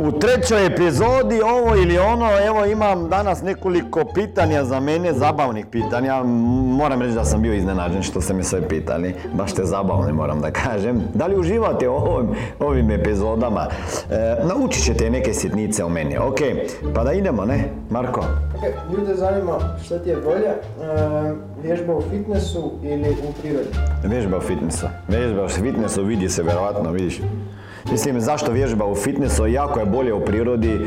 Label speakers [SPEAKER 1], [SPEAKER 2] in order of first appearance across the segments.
[SPEAKER 1] u trećoj epizodi ovo ili ono, evo imam danas nekoliko pitanja za mene, zabavnih pitanja. Moram reći da sam bio iznenađen što ste me sve pitali, baš te zabavne moram da kažem. Da li uživate u ovim, ovim epizodama? E, naučit ćete neke sitnice o meni, ok? Pa da idemo, ne? Marko?
[SPEAKER 2] Ok, ljude zanima šta ti je bolje, e, vježba u fitnessu ili u prirodi?
[SPEAKER 1] Vježba u fitnessu. Vježba u fitnessu vidi se vjerojatno, vidiš. Mislim, zašto vježba u fitnessu? Jako je bolje u prirodi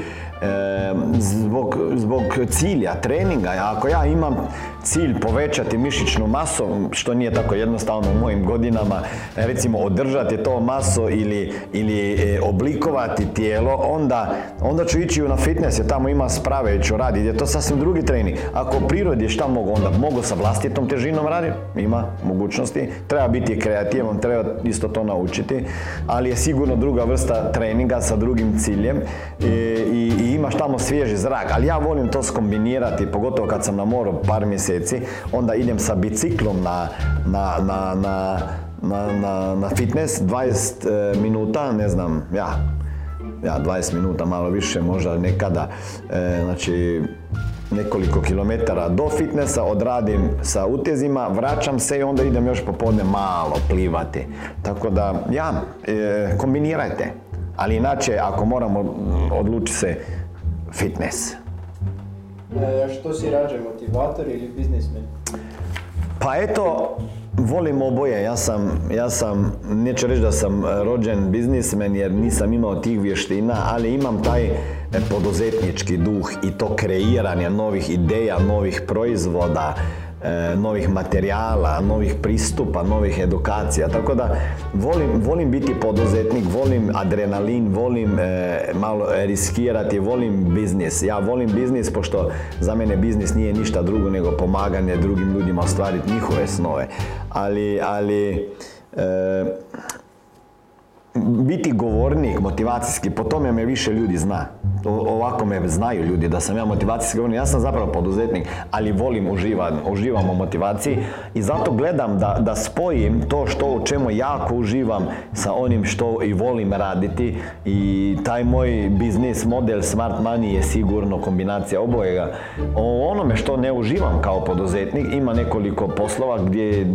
[SPEAKER 1] zbog, zbog cilja, treninga. Ako ja imam cilj povećati mišićnu masu, što nije tako jednostavno u mojim godinama, recimo održati to maso ili, ili e, oblikovati tijelo, onda, onda ću ići na fitness jer tamo ima sprave, ću raditi, je to sasvim drugi trening. Ako u prirodi šta mogu, onda mogu sa vlastitom težinom raditi, ima mogućnosti, treba biti kreativan, treba isto to naučiti, ali je sigurno druga vrsta treninga sa drugim ciljem i, i, imaš tamo svježi zrak, ali ja volim to skombinirati, pogotovo kad sam na moru par mjeseci, onda idem sa biciklom na, na, na, na, na, na fitness 20 e, minuta, ne znam, ja, ja 20 minuta, malo više možda nekada, e, znači nekoliko kilometara do fitnessa, odradim sa utezima, vraćam se i onda idem još popodne malo plivati. Tako da, ja, e, kombinirajte. Ali inače, ako moramo odlučiti se fitness.
[SPEAKER 2] E, što si rađe, motivator ili biznismen?
[SPEAKER 1] Pa eto, volim oboje. Ja sam, ja sam, neću reći da sam rođen biznismen jer nisam imao tih vještina, ali imam taj poduzetnički duh i to kreiranje novih ideja, novih proizvoda, novih materijala, novih pristupa, novih edukacija. Tako da volim, volim biti poduzetnik, volim adrenalin, volim e, malo riskirati, volim biznis. Ja volim biznis pošto za mene biznis nije ništa drugo nego pomaganje drugim ljudima ostvariti njihove snove. Ali, ali e, biti govornik motivacijski, po tome me više ljudi zna. Ovako me znaju ljudi da sam ja motivacijski govornik. Ja sam zapravo poduzetnik, ali volim uživam, uživam u motivaciji i zato gledam da, da spojim to što u čemu jako uživam sa onim što i volim raditi i taj moj biznis model Smart Money je sigurno kombinacija obojega. O onome što ne uživam kao poduzetnik ima nekoliko poslova gdje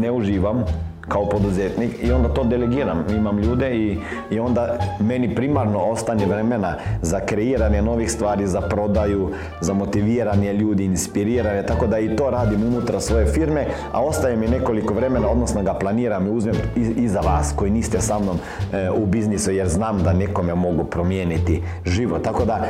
[SPEAKER 1] ne uživam kao poduzetnik i onda to delegiram. Imam ljude i, i onda meni primarno ostane vremena za kreiranje novih stvari, za prodaju, za motiviranje ljudi, inspiriranje, tako da i to radim unutra svoje firme, a ostaje mi nekoliko vremena, odnosno ga planiram i uzmem i, za vas koji niste sa mnom e, u biznisu jer znam da nekome mogu promijeniti život. Tako da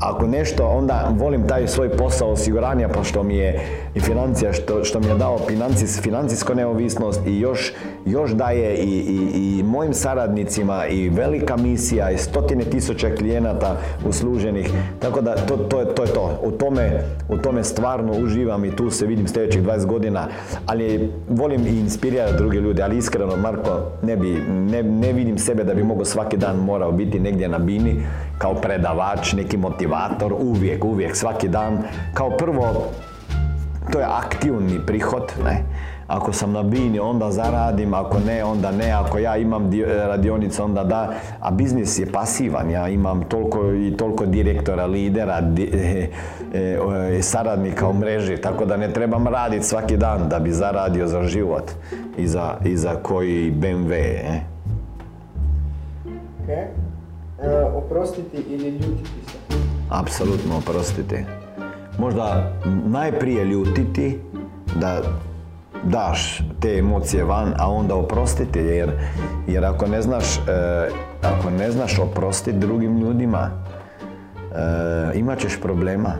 [SPEAKER 1] ako nešto, onda volim taj svoj posao osiguranja, pošto mi je i financija, što, što mi je dao financijs, financijsko neovisnost i još, još daje i, i, i mojim saradnicima i velika misija i stotine tisuća klijenata usluženih. Tako da to, to, to je to. U tome, u tome stvarno uživam i tu se vidim sljedećih 20 godina, ali volim i inspirirati druge ljude, ali iskreno Marko ne, bi, ne, ne vidim sebe da bi mogao svaki dan morao biti negdje na bini kao predavač, neki motivator, uvijek, uvijek, svaki dan. Kao prvo, to je aktivni prihod, ne? Ako sam na bini, onda zaradim, ako ne, onda ne, ako ja imam radionicu, onda da, a biznis je pasivan, ja imam toliko i toliko direktora, lidera, e, e, saradnika u mreži, tako da ne trebam raditi svaki dan da bi zaradio za život i za, i za koji BMW. E.
[SPEAKER 2] E, oprostiti ili ljutiti?
[SPEAKER 1] Apsolutno oprostiti. Možda najprije ljutiti da daš te emocije van, a onda oprostiti jer, jer ako ne znaš e, ako ne znaš oprostiti drugim ljudima e, imat ćeš problema.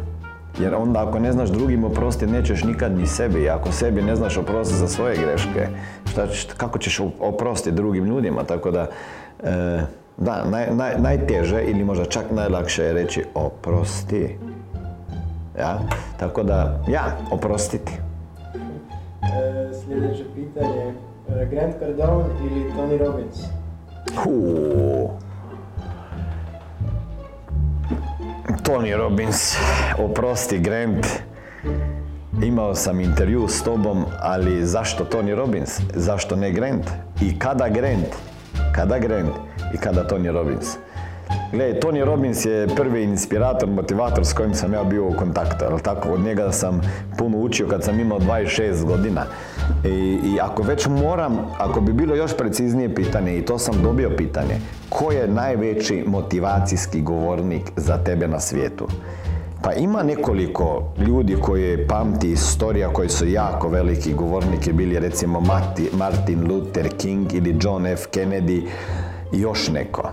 [SPEAKER 1] Jer onda ako ne znaš drugim oprostiti nećeš nikad ni sebi. Ako sebi ne znaš oprostiti za svoje greške šta, kako ćeš oprostiti drugim ljudima? Tako da da, naj, naj, najteže ili možda čak najlakše je reći oprosti. Ja? Tako da, ja, oprostiti.
[SPEAKER 2] E, sljedeće pitanje. E, Grant Cardone ili Tony Robbins?
[SPEAKER 1] Huu. Tony Robbins, oprosti Grant, imao sam intervju s tobom, ali zašto Tony Robbins? Zašto ne Grant? I kada Grant? Kada Grant? I kada Tony Robbins? Gledaj, Tony Robbins je prvi inspirator, motivator s kojim sam ja bio u kontaktu, ali tako, od njega sam puno učio kad sam imao 26 godina. I, I ako već moram, ako bi bilo još preciznije pitanje, i to sam dobio pitanje, ko je najveći motivacijski govornik za tebe na svijetu? Pa ima nekoliko ljudi koje pamti istorija koji su jako veliki govorniki bili recimo Martin Luther King ili John F. Kennedy i još neko.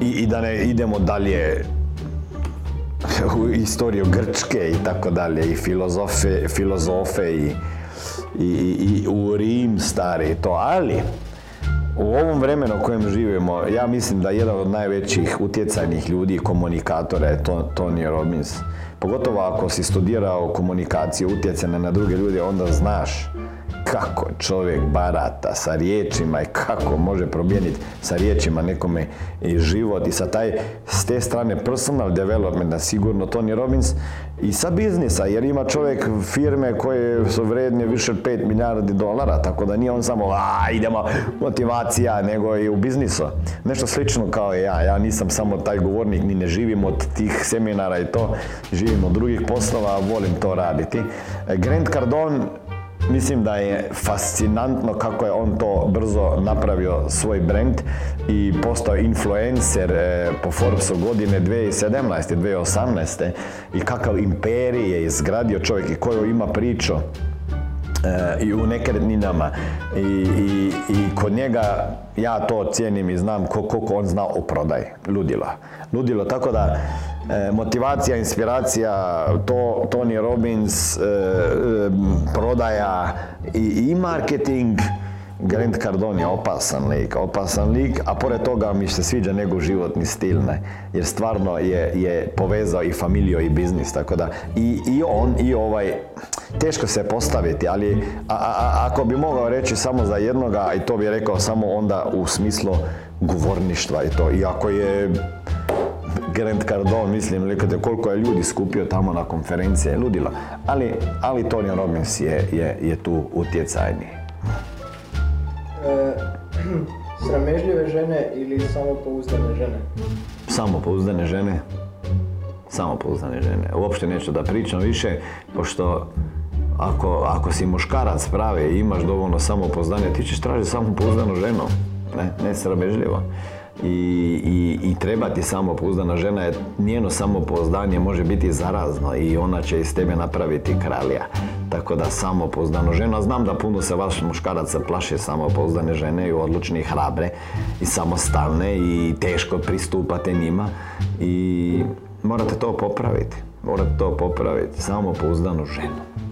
[SPEAKER 1] I, I da ne idemo dalje u istoriju Grčke i tako dalje i filozofe, filozofe i, i, i, u Rim stari to, ali u ovom vremenu u kojem živimo, ja mislim da jedan od najvećih utjecajnih ljudi i komunikatora je Tony Robbins. Pogotovo ako si studirao komunikaciju, utjecane na druge ljude, onda znaš kako čovjek barata sa riječima i kako može promijeniti sa riječima nekome i život. I sa taj, s te strane personal developmenta sigurno Tony Robbins i sa biznisa jer ima čovjek firme koje su vredne više od 5 milijardi dolara tako da nije on samo a idemo motivacija nego i u biznisu. Nešto slično kao ja. Ja nisam samo taj govornik ni ne živim od tih seminara i to. Živim od drugih poslova volim to raditi Grant Cardone Mislim da je fascinantno kako je on to brzo napravio svoj brand i postao influencer e, po Forbesu godine 2017. 2018. i kakav imperij je izgradio čovjek i koju ima priču e, i u nekretninama I, i, i kod njega ja to cijenim i znam koliko on zna o prodaj. Ludilo. Ludilo, tako da motivacija, inspiracija, to, Tony Robbins, e, e, prodaja i, i marketing, Grant Cardone je opasan lik, opasan lik, a pored toga mi se sviđa njegov životni stil, ne? jer stvarno je, je povezao i familiju i biznis, tako da i, i on i ovaj, teško se postaviti, ali a, a, ako bi mogao reći samo za jednoga, i to bi rekao samo onda u smislu govorništva i to, iako je Grant Cardone, mislim, likate koliko je ljudi skupio tamo na konferencije, ludila. Ali, ali Tony Robbins je, je, je tu utjecajni.
[SPEAKER 2] E, sramežljive žene ili samopouzdane žene?
[SPEAKER 1] Samopouzdane žene. Samopouzdane žene. Uopšte neću da pričam više, pošto ako, ako si muškarac pravi i imaš dovoljno samopouzdanje, ti ćeš tražiti samopouzdanu ženu. Ne, ne sramežljivo i, i, i treba ti samopouzdana žena, jer njeno samopouzdanje može biti zarazno i ona će iz tebe napraviti kralja. Tako da samopouzdano žena, znam da puno se vaš muškaraca plaše samopouzdane žene i odlučne i hrabre i samostalne i teško pristupate njima i morate to popraviti. Morate to popraviti, samopouzdanu ženu.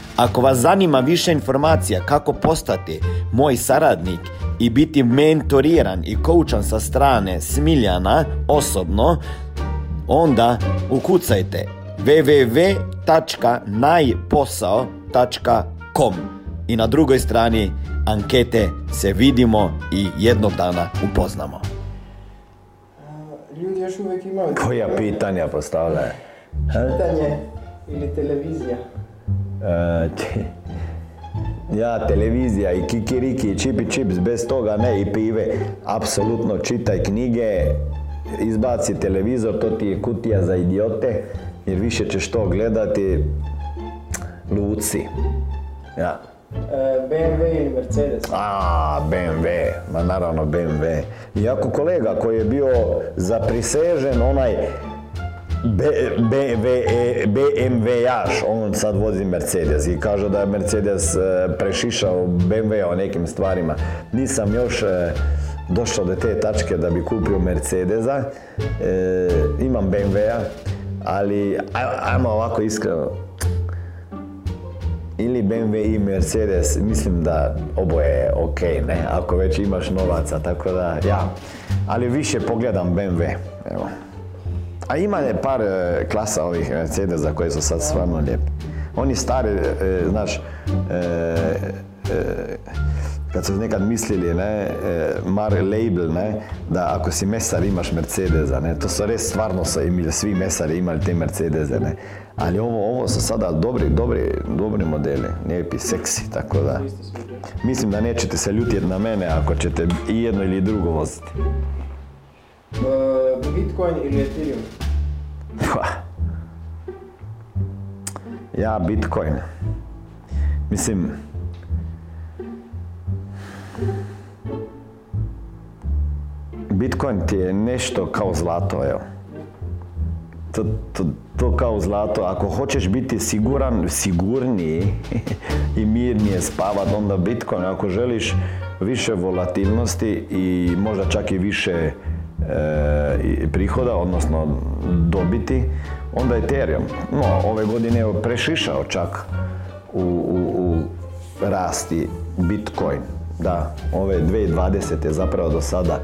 [SPEAKER 3] Ako vas zanima više informacija kako postati moj saradnik i biti mentoriran i koučan sa strane Smiljana osobno, onda ukucajte www.najposao.com i na drugoj strani ankete se vidimo i jednog dana upoznamo.
[SPEAKER 2] Ljudi još uvijek imaju...
[SPEAKER 1] Koja pitanja postavljaju?
[SPEAKER 2] Pitanje ili televizija?
[SPEAKER 1] E, ja, televizija i kikiriki i čipi čips, bez toga ne i pive. Apsolutno čitaj knjige, izbaci televizor, to ti je kutija za idiote, jer više ćeš to gledati luci. Ja.
[SPEAKER 2] E, BMW ili Mercedes?
[SPEAKER 1] A, BMW, ma naravno BMW. Iako kolega koji je bio zaprisežen onaj BMW-jaš, on sad vozi Mercedes i kaže da je Mercedes e, prešišao BMW o nekim stvarima. Nisam još e, došao do te tačke da bi kupio Mercedesa, E, imam BMW-a, ali aj- ajmo ovako iskreno, ili BMW i Mercedes, mislim da oboje je ok, ne, ako već imaš novaca, tako da, ja, ali više pogledam BMW, evo. A ima je par e, klasa ovih Mercedesa koji su sad stvarno lijepi. Oni stari, e, znaš, e, kad su nekad mislili, ne, mar label, ne, da ako si mesar imaš Mercedesa, ne, to su res stvarno su imali, svi mesari imali te Mercedese, ne. Ali ovo, ovo su sada dobri, dobri, dobri modeli, lijepi, seksi, tako da. Mislim da nećete se ljutiti na mene ako ćete i jedno ili drugo voziti.
[SPEAKER 2] Bitcoin ili Ethereum?
[SPEAKER 1] Ja Bitcoin. Mislim, Bitcoin ti je nešto kao zlato, evo. To, to, to kao zlato, ako hoćeš biti siguran, sigurniji i mirnije spavat, onda Bitcoin, ako želiš više volatilnosti i možda čak i više prihoda, odnosno dobiti, onda Ethereum. No, ove godine je prešišao čak u, u, u rasti Bitcoin. Da, ove 2020. je zapravo do sada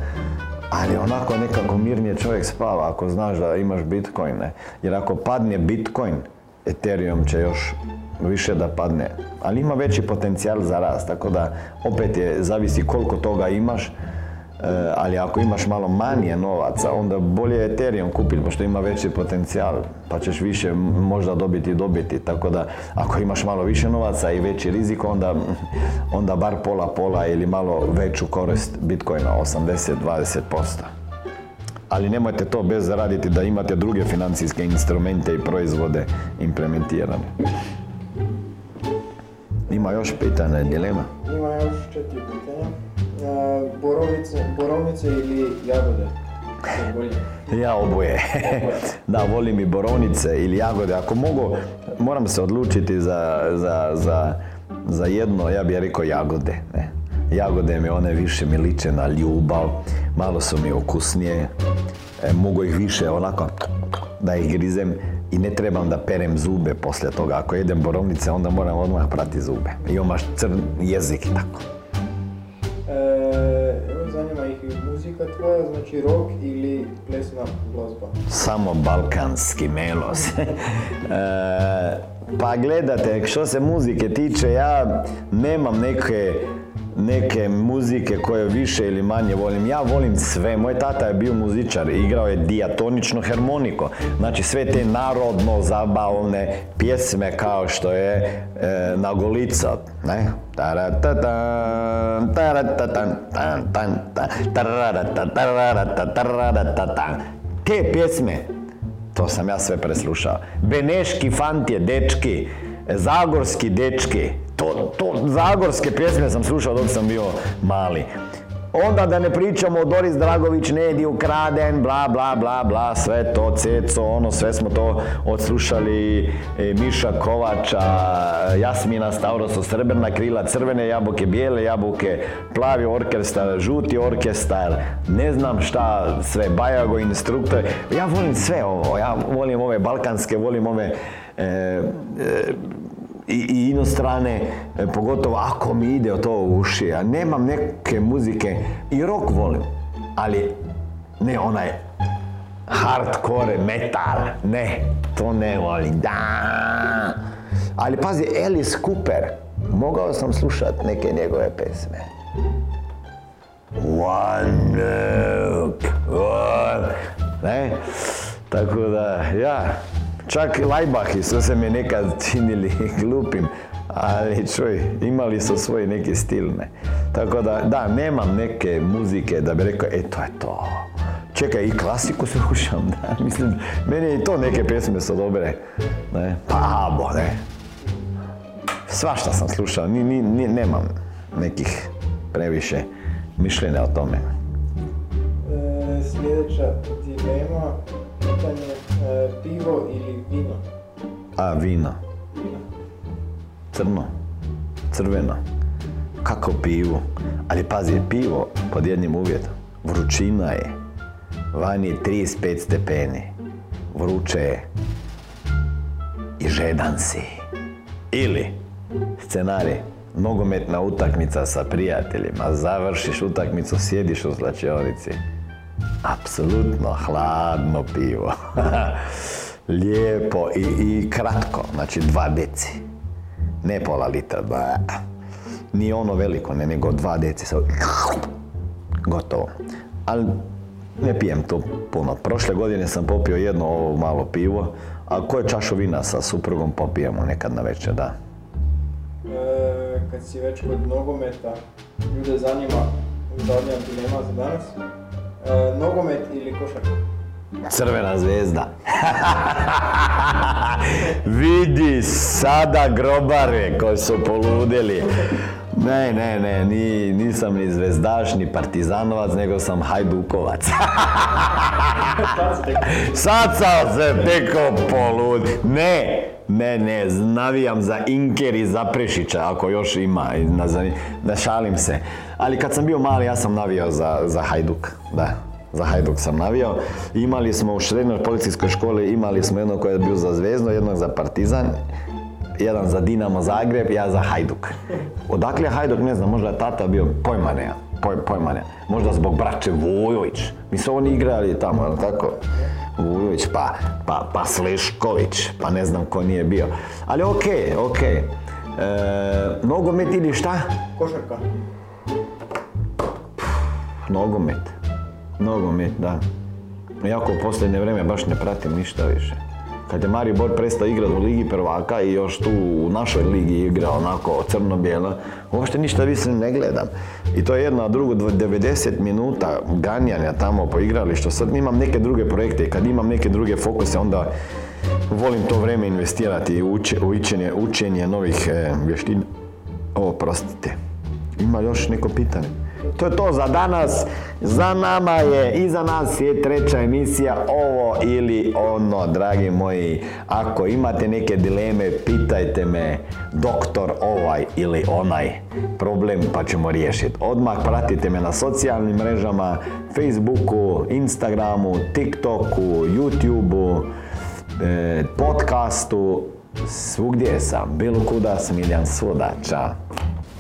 [SPEAKER 1] ali onako nekako mirnije čovjek spava ako znaš da imaš Bitcoin, ne? Jer ako padne Bitcoin, Ethereum će još više da padne. Ali ima veći potencijal za rast, tako da opet je, zavisi koliko toga imaš, e, ali ako imaš malo manje novaca, onda bolje je Ethereum kupiti, pošto ima veći potencijal, pa ćeš više možda dobiti i dobiti. Tako da, ako imaš malo više novaca i veći rizik, onda, onda bar pola pola ili malo veću korist Bitcoina, 80-20%. Ali nemojte to bez raditi da imate druge financijske instrumente i proizvode implementirane. Ima još pitanja, dilema?
[SPEAKER 2] Ima još četiri pitanja. E, Borovice, borovnice ili jagode?
[SPEAKER 1] Ja oboje. da, volim i borovnice ili jagode. Ako mogu, moram se odlučiti za, za, za, za jedno, ja bih rekao jagode. Ne? Jagode mi one više mi liče na ljubav, malo su mi okusnije, e, mogu ih više onako da ih grizem i ne trebam da perem zube poslije toga. Ako jedem borovnice, onda moram odmah prati zube. I imaš crn jezik i tako.
[SPEAKER 2] Znači rock ili plesna glazba?
[SPEAKER 1] Samo balkanski melos. E, pa gledate, što se muzike tiče, ja nemam neke, neke muzike koje više ili manje volim. Ja volim sve. Moj tata je bio muzičar, igrao je diatonično harmoniko. Znači sve te narodno zabavne pjesme kao što je e, Nagolica, ne? Te pjesme, to sam ja sve preslušao. Beneški fantje, dečki, zagorski dečki, to, to, zagorske pjesme sam slušao dok sam bio mali. Onda da ne pričamo o Doris Dragović, Nedi ukraden, bla bla bla bla, sve to, Ceco, ono, sve smo to odslušali, e, Miša Kovača, Jasmina Stavrosa, Srebrna krila, crvene jabuke, bijele jabuke, plavi orkestar, žuti orkestar, ne znam šta, sve, Bajago instruktor. Ja volim sve ovo, ja volim ove balkanske, volim ove i, i inostrane, e, pogotovo ako mi ide to u uši, a nemam neke muzike, i rock volim, ali ne onaj hardcore metal, ne, to ne volim, da. Ali pazi, Alice Cooper, mogao sam slušat neke njegove pesme. One one, ne, tako da, ja, čak Lajbahi su se mi nekad činili glupim, ali čuj, imali su svoj neki stil, ne. Tako da, da, nemam neke muzike da bi rekao, e, to je to. Čekaj, i klasiku slušam, da, mislim, meni i to neke pjesme su dobre, ne, pa abo, ne. Svašta sam slušao, ni, ni, ni- nemam nekih previše mišljenja o tome.
[SPEAKER 2] E, sljedeća dilema, pitanje, E, pivo ili vino?
[SPEAKER 1] A, vino.
[SPEAKER 2] Vino.
[SPEAKER 1] Crno. Crveno. Kako pivo? Ali pazi, pivo pod jednim uvjetom. Vrućina je. Vani je 35 stepeni. Vruće je. I žedan si. Ili, scenarij, nogometna utakmica sa prijateljima. Završiš utakmicu, sjediš u slačionici. Apsolutno hladno pivo. Lijepo i, kratko, znači dva deci. Ne pola litra, ba. Nije ono veliko, ne, nego dva deci. Gotovo. Ali ne pijem to puno. Prošle godine sam popio jedno ovo malo pivo, a koje čašu vina sa suprugom popijemo nekad na večer, da.
[SPEAKER 2] E, kad si već kod nogometa, ljude zanima zadnja dilema za danas. E, nogomet ili košarka?
[SPEAKER 1] Crvena zvezda. Vidi sada grobare koji su poludeli. Ne, ne, ne, ni, nisam ni zvezdaš, ni partizanovac, nego sam hajdukovac. Sad sam se teko polud. Ne, ne, ne, navijam za Inker i za Prešića, ako još ima, da šalim se. Ali kad sam bio mali, ja sam navijao za, za Hajduk, da. Za Hajduk sam navijao. Imali smo u srednjoj policijskoj školi, imali smo jednog koji je bio za Zvezno, jednog za Partizan, jedan za Dinamo Zagreb, ja za Hajduk. Odakle Hajduk, ne znam, možda je tata bio pojma ne, poj, pojma ne. Možda zbog braće Vujović. Mi su oni igrali tamo, jel tako? Vujović, pa, pa, pa Slešković, pa ne znam ko nije bio. Ali okej, okej. E, nogomet ili šta?
[SPEAKER 2] Košarka.
[SPEAKER 1] Nogomet. Nogomet, da. Jako u posljednje vrijeme baš ne pratim ništa više. Kad je Maribor prestao igrati u Ligi prvaka i još tu u našoj ligi igra onako crno-bijelo, uopšte ništa više ne gledam. I to je jedno, a drugo, dv- 90 minuta ganjanja tamo po igralištu. Sad imam neke druge projekte i kad imam neke druge fokuse, onda volim to vrijeme investirati u, uče- učenje, učenje novih e, vještina. O, prostite. Ima još neko pitanje? To je to za danas. Za nama je, iza nas je treća emisija, ovo ili ono, dragi moji. Ako imate neke dileme, pitajte me, doktor ovaj ili onaj problem pa ćemo riješiti. Odmah pratite me na socijalnim mrežama, Facebooku, Instagramu, TikToku, YouTubeu, e, podcastu, svugdje sam, bilo kuda Smiljan Svuda, čao.